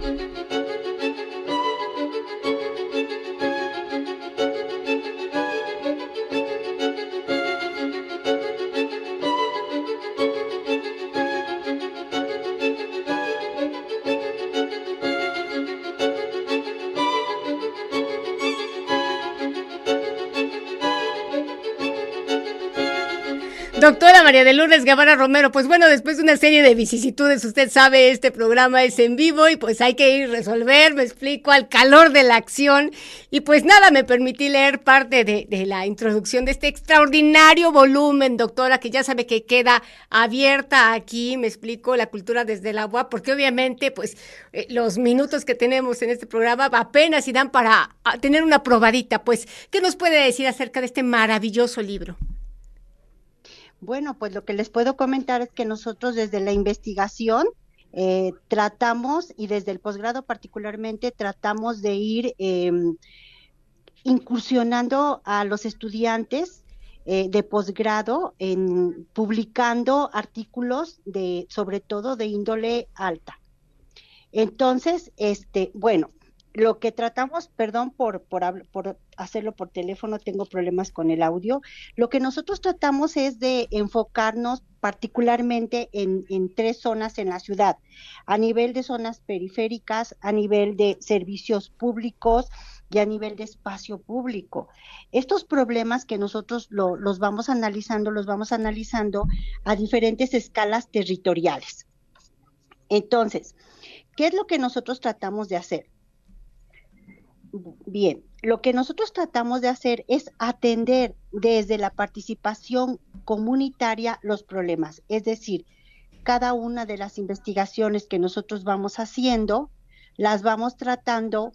Música Doctora María de Lourdes Guevara Romero, pues bueno, después de una serie de vicisitudes, usted sabe, este programa es en vivo y pues hay que ir resolver, me explico, al calor de la acción. Y pues nada, me permití leer parte de, la introducción de este extraordinario volumen, doctora, que ya sabe que queda abierta aquí, me explico, la cultura desde el agua, porque obviamente pues eh, los minutos que tenemos en este programa apenas dan para ah, tener una probadita. Pues, ¿qué nos puede decir acerca de este maravilloso libro? Bueno, pues lo que les puedo comentar es que nosotros desde la investigación eh, tratamos, y desde el posgrado particularmente, tratamos de ir em, incursionando a los estudiantes eh, de posgrado en publicando artículos de, sobre todo de índole alta. Entonces, este, bueno, lo que tratamos, perdón por, por, hacerlo por teléfono, tengo problemas con el audio, lo que nosotros tratamos es de enfocarnos particularmente en, en, tres zonas en la ciudad, a nivel de zonas periféricas, a nivel de servicios públicos y a nivel de espacio público. Estos problemas que nosotros lo, los vamos analizando, los vamos analizando a diferentes escalas territoriales. Entonces, ¿qué es lo que nosotros tratamos de hacer? Bien, lo que nosotros tratamos de hacer es atender desde la participación comunitaria los problemas, es decir, cada una de las investigaciones que nosotros vamos haciendo, las vamos tratando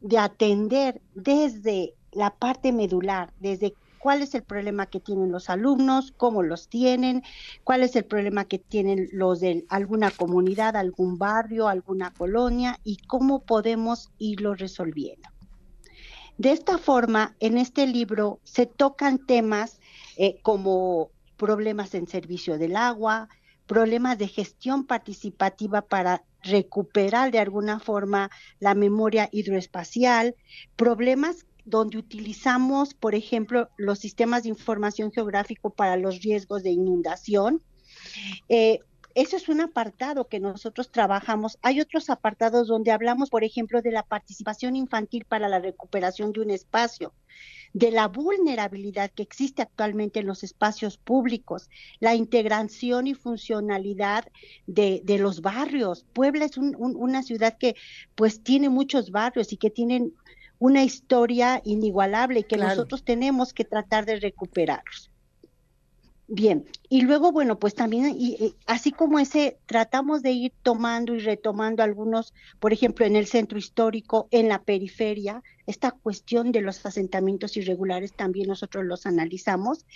de atender desde la parte medular, desde cuál es el problema que tienen los alumnos, cómo los tienen, cuál es el problema que tienen los de alguna comunidad, algún barrio, alguna colonia y cómo podemos irlo resolviendo. De esta forma, en este libro se tocan temas eh, como problemas en servicio del agua, problemas de gestión participativa para recuperar de alguna forma la memoria hidroespacial, problemas donde utilizamos, por ejemplo, los sistemas de información geográfico para los riesgos de inundación. Eh, eso es un apartado que nosotros trabajamos. Hay otros apartados donde hablamos, por ejemplo, de la participación infantil para la recuperación de un espacio, de la vulnerabilidad que existe actualmente en los espacios públicos, la integración y funcionalidad de, los barrios. Puebla es una ciudad que pues tiene muchos barrios y que tienen una historia inigualable y que nosotros tenemos que tratar de recuperarlos. Bien, y luego, bueno, pues también, y, así como ese, tratamos de ir tomando y retomando algunos, por ejemplo, en el centro histórico, en la periferia, esta cuestión de los asentamientos irregulares también nosotros los analizamos.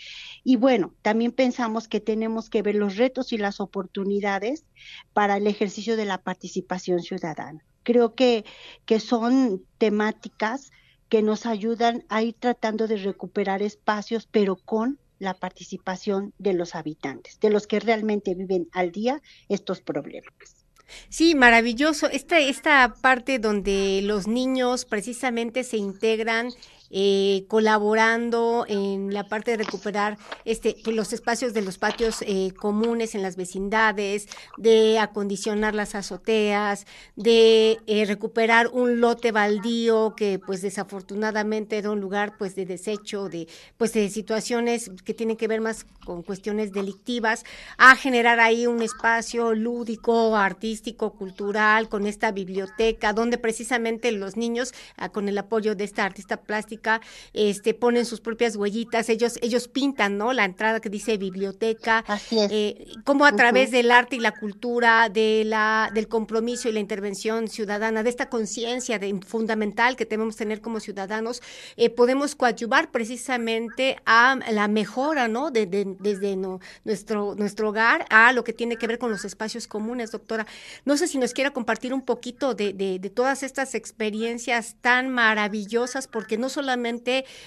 Y bueno, también pensamos que tenemos que ver los retos y las oportunidades para el ejercicio de la participación ciudadana. Creo que, que son temáticas que nos ayudan a ir tratando de recuperar espacios, pero con la participación de los habitantes, de los que realmente viven al día estos problemas. Sí, maravilloso. Esta, esta parte donde los niños precisamente se integran eh, colaborando en la parte de recuperar este, pues, los espacios de los patios eh, comunes en las vecindades, de acondicionar las azoteas, de eh, recuperar un lote baldío que pues desafortunadamente era un lugar pues de desecho, de pues de situaciones que tienen que ver más con cuestiones delictivas, a generar ahí un espacio lúdico, artístico, cultural, con esta biblioteca, donde precisamente los niños, ah, con el apoyo de esta artista plástica, este, ponen sus propias huellitas, ellos, ellos pintan, ¿no? La entrada que dice biblioteca, Así es. Eh, como a través del arte y la cultura, de la, del compromiso y la intervención ciudadana, de esta conciencia fundamental que debemos tener como ciudadanos, eh, podemos coadyuvar precisamente a la mejora, ¿no? De, desde nuestro, nuestro hogar a lo que tiene que ver con los espacios comunes, doctora. No sé si nos quiera compartir un poquito de, de todas estas experiencias tan maravillosas, porque no solo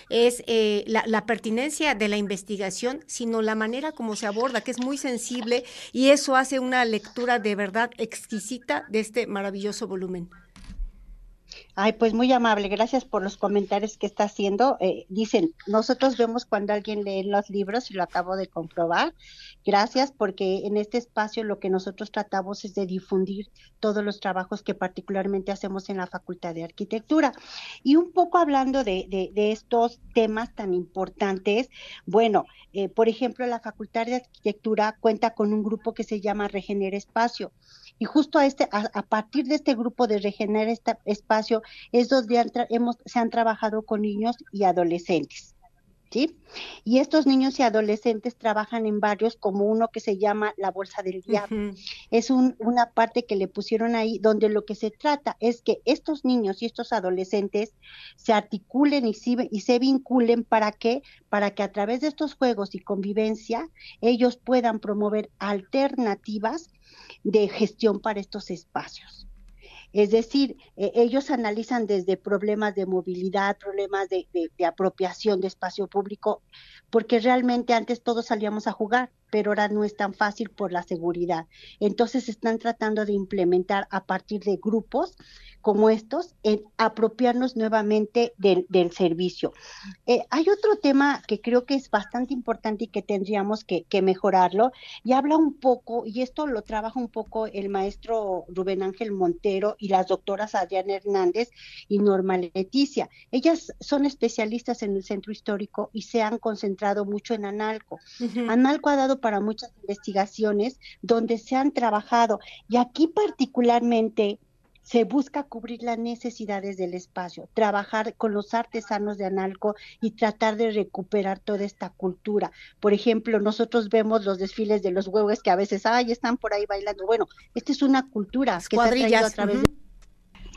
es eh, la, pertinencia de la investigación, sino la manera como se aborda, que es muy sensible y eso hace una lectura de verdad exquisita de este maravilloso volumen. Ay, pues muy amable, gracias por los comentarios que está haciendo. Eh, dicen, nosotros vemos cuando alguien lee los libros y lo acabo de comprobar. Gracias porque en este espacio lo que nosotros tratamos es de difundir todos los trabajos que particularmente hacemos en la Facultad de Arquitectura. Y un poco hablando de, de, estos temas tan importantes, bueno, eh, por ejemplo, la Facultad de Arquitectura cuenta con un grupo que se llama Regenera Espacio. Y justo a, este, a, partir de este grupo de Regenerar este Espacio es donde hemos, se han trabajado con niños y adolescentes. ¿Sí? Y estos niños y adolescentes trabajan en barrios como uno que se llama la Bolsa del Diablo. Es una parte que le pusieron ahí donde lo que se trata es que estos niños y estos adolescentes se articulen y, y se vinculen para que, para que a través de estos juegos y convivencia ellos puedan promover alternativas de gestión para estos espacios. Es decir, eh, ellos analizan desde problemas de movilidad, problemas de, apropiación de espacio público, porque realmente antes todos salíamos a jugar, pero ahora no es tan fácil por la seguridad. Entonces están tratando de implementar a partir de grupos como estos en apropiarnos nuevamente del, servicio. Eh, hay otro tema que creo que es bastante importante y que tendríamos que, mejorarlo y habla un poco, y esto lo trabaja un poco el maestro Rubén Ángel Montero y las doctoras Adriana Hernández y Norma Leticia. Ellas son especialistas en el centro histórico y se han concentrado mucho en Analco. Analco ha dado para muchas investigaciones donde se han trabajado y aquí particularmente se busca cubrir las necesidades del espacio, trabajar con los artesanos de Analco y tratar de recuperar toda esta cultura. Por ejemplo, nosotros vemos los desfiles de los huevos que a veces, ay, están por ahí bailando. Bueno, esta es una cultura que se ha traído a través de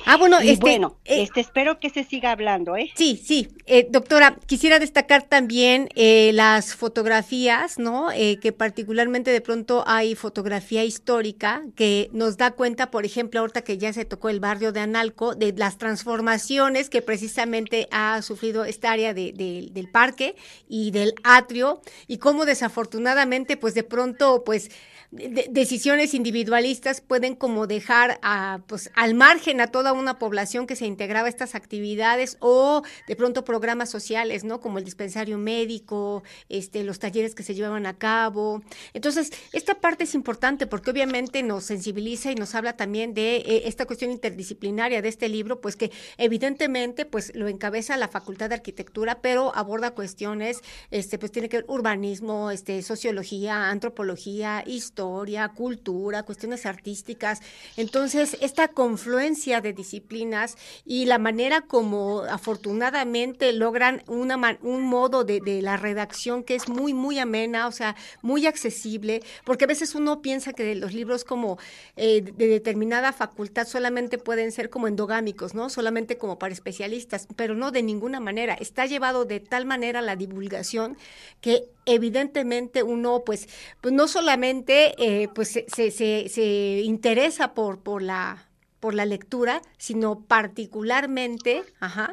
Ah, bueno, este, bueno, eh, este, espero que se siga hablando, ¿eh? Sí, sí. Eh, doctora, quisiera destacar también eh, las fotografías, ¿no? que particularmente de pronto hay fotografía histórica que nos da cuenta, por ejemplo, ahorita que ya se tocó el barrio de Analco, de las transformaciones que precisamente ha sufrido esta área del parque y del atrio y cómo desafortunadamente, pues de pronto, pues decisiones individualistas pueden como dejar a, pues, al margen a toda una población que se integraba a estas actividades o de pronto programas sociales, ¿no? Como el dispensario médico, este, los talleres que se llevaban a cabo. Entonces, esta parte es importante porque obviamente nos sensibiliza y nos habla también de eh, esta cuestión interdisciplinaria de este libro, pues que evidentemente pues lo encabeza la Facultad de Arquitectura, pero aborda cuestiones, este, pues tiene que ver urbanismo, este, sociología, antropología, historia historia, cultura, cuestiones artísticas. Entonces, esta confluencia de disciplinas y la manera como afortunadamente logran una, un modo de, la redacción que es muy, muy amena, o sea, muy accesible, porque a veces uno piensa que los libros como eh, de determinada facultad solamente pueden ser como endogámicos, ¿no? Solamente como para especialistas, pero no de ninguna manera. Está llevado de tal manera la divulgación que evidentemente uno, pues, pues no solamente eh, pues se, se, se, interesa por, por, la, por la lectura, sino particularmente, ajá,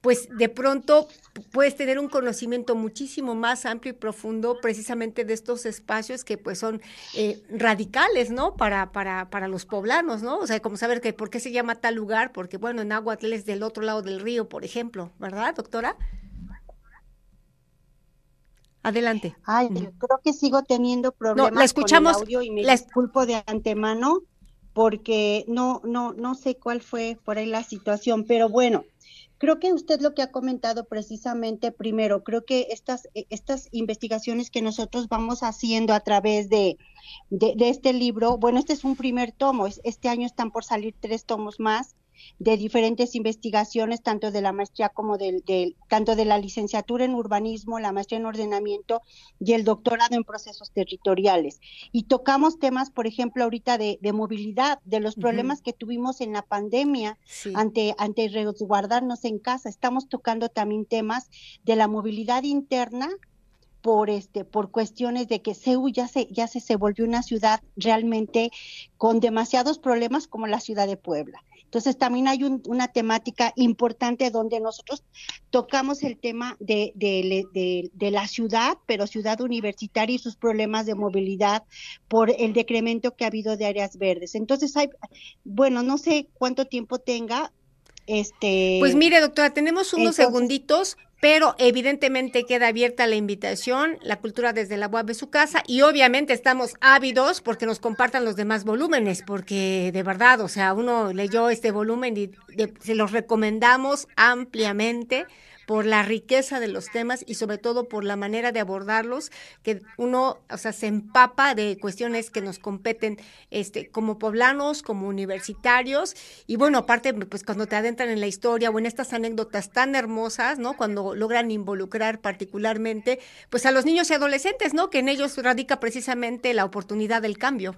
pues de pronto puedes tener un conocimiento muchísimo más amplio y profundo precisamente de estos espacios que pues son eh, radicales, ¿no? Para, para, para los poblanos, ¿no? O sea, como saber que por qué se llama tal lugar, porque bueno, en Aguatl es del otro lado del río, por ejemplo, ¿verdad, doctora? Adelante. Ay, yo creo que sigo teniendo problemas la escuchamos, con el audio y me disculpo de antemano porque no, no, no sé cuál fue por ahí la situación, pero bueno, creo que usted lo que ha comentado precisamente primero, creo que estas, estas investigaciones que nosotros vamos haciendo a través de, de, de este libro, bueno, este es un primer tomo, este año están por salir tres tomos más, de diferentes investigaciones, tanto de la maestría como del, tanto de la licenciatura en urbanismo, la maestría en ordenamiento y el doctorado en procesos territoriales. Y tocamos temas, por ejemplo, ahorita de, movilidad, de los problemas que tuvimos en la pandemia ante, ante resguardarnos en casa. Estamos tocando también temas de la movilidad interna por este por cuestiones de que Seúl ya se ya se, se volvió una ciudad realmente con demasiados problemas como la ciudad de Puebla. Entonces también hay una temática importante donde nosotros tocamos el tema de, de, la ciudad, pero ciudad universitaria y sus problemas de movilidad por el decremento que ha habido de áreas verdes. Entonces hay, bueno, no sé cuánto tiempo tenga, este, pues mire, doctora, tenemos unos segunditos, pero evidentemente queda abierta la invitación, la cultura desde la de su casa, y obviamente estamos ávidos porque nos compartan los demás volúmenes, porque de verdad, o sea, uno leyó este volumen y se los recomendamos ampliamente por la riqueza de los temas y sobre todo por la manera de abordarlos, que uno, o sea, se empapa de cuestiones que nos competen este, como poblanos, como universitarios, y bueno, aparte, pues cuando te adentran en la historia o en estas anécdotas tan hermosas, ¿no? Cuando logran involucrar particularmente, pues a los niños y adolescentes, ¿no? Que en ellos radica precisamente la oportunidad del cambio.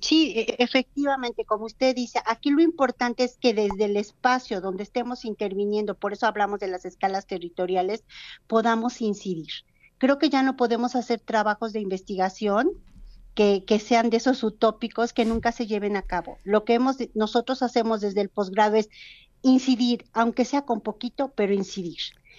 Sí, e, efectivamente, como usted dice, aquí lo importante es que desde el espacio donde estemos interviniendo, por eso hablamos de las escalas territoriales, podamos incidir. Creo que ya no podemos hacer trabajos de investigación que, que, sean de esos utópicos que nunca se lleven a cabo. Lo que hemos, nosotros hacemos desde el posgrado es incidir, aunque sea con poquito, pero incidir.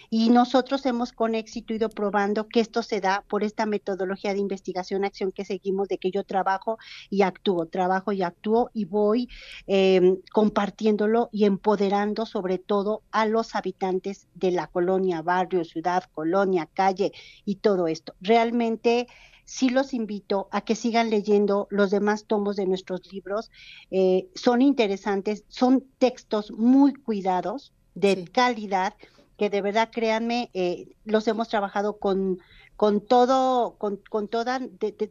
Y nosotros hemos con éxito ido probando que esto se da por esta metodología de investigación, acción que seguimos, de que yo trabajo y actúo, trabajo y actúo y voy em, compartiéndolo y empoderando sobre todo a los habitantes de la colonia, barrio, ciudad, colonia, calle y todo esto. Realmente sí los invito a que sigan leyendo los demás tomos de nuestros libros. Eh, son interesantes, son textos muy cuidados, de calidad que de verdad, créanme, eh, los hemos trabajado con, con todo, con, con toda,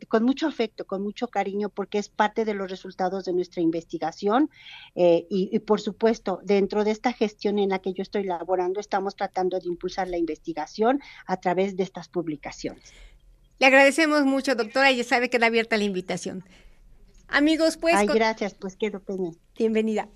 con mucho afecto, con mucho cariño, porque es parte de los resultados de nuestra investigación. Eh, y, y, por supuesto, dentro de esta gestión en la que yo estoy laborando, estamos tratando de impulsar la investigación a través de estas publicaciones. Le agradecemos mucho, doctora, y ya sabe que da abierta la invitación. Amigos, pues. Ay, gracias, pues quedo pendiente. Bienvenida.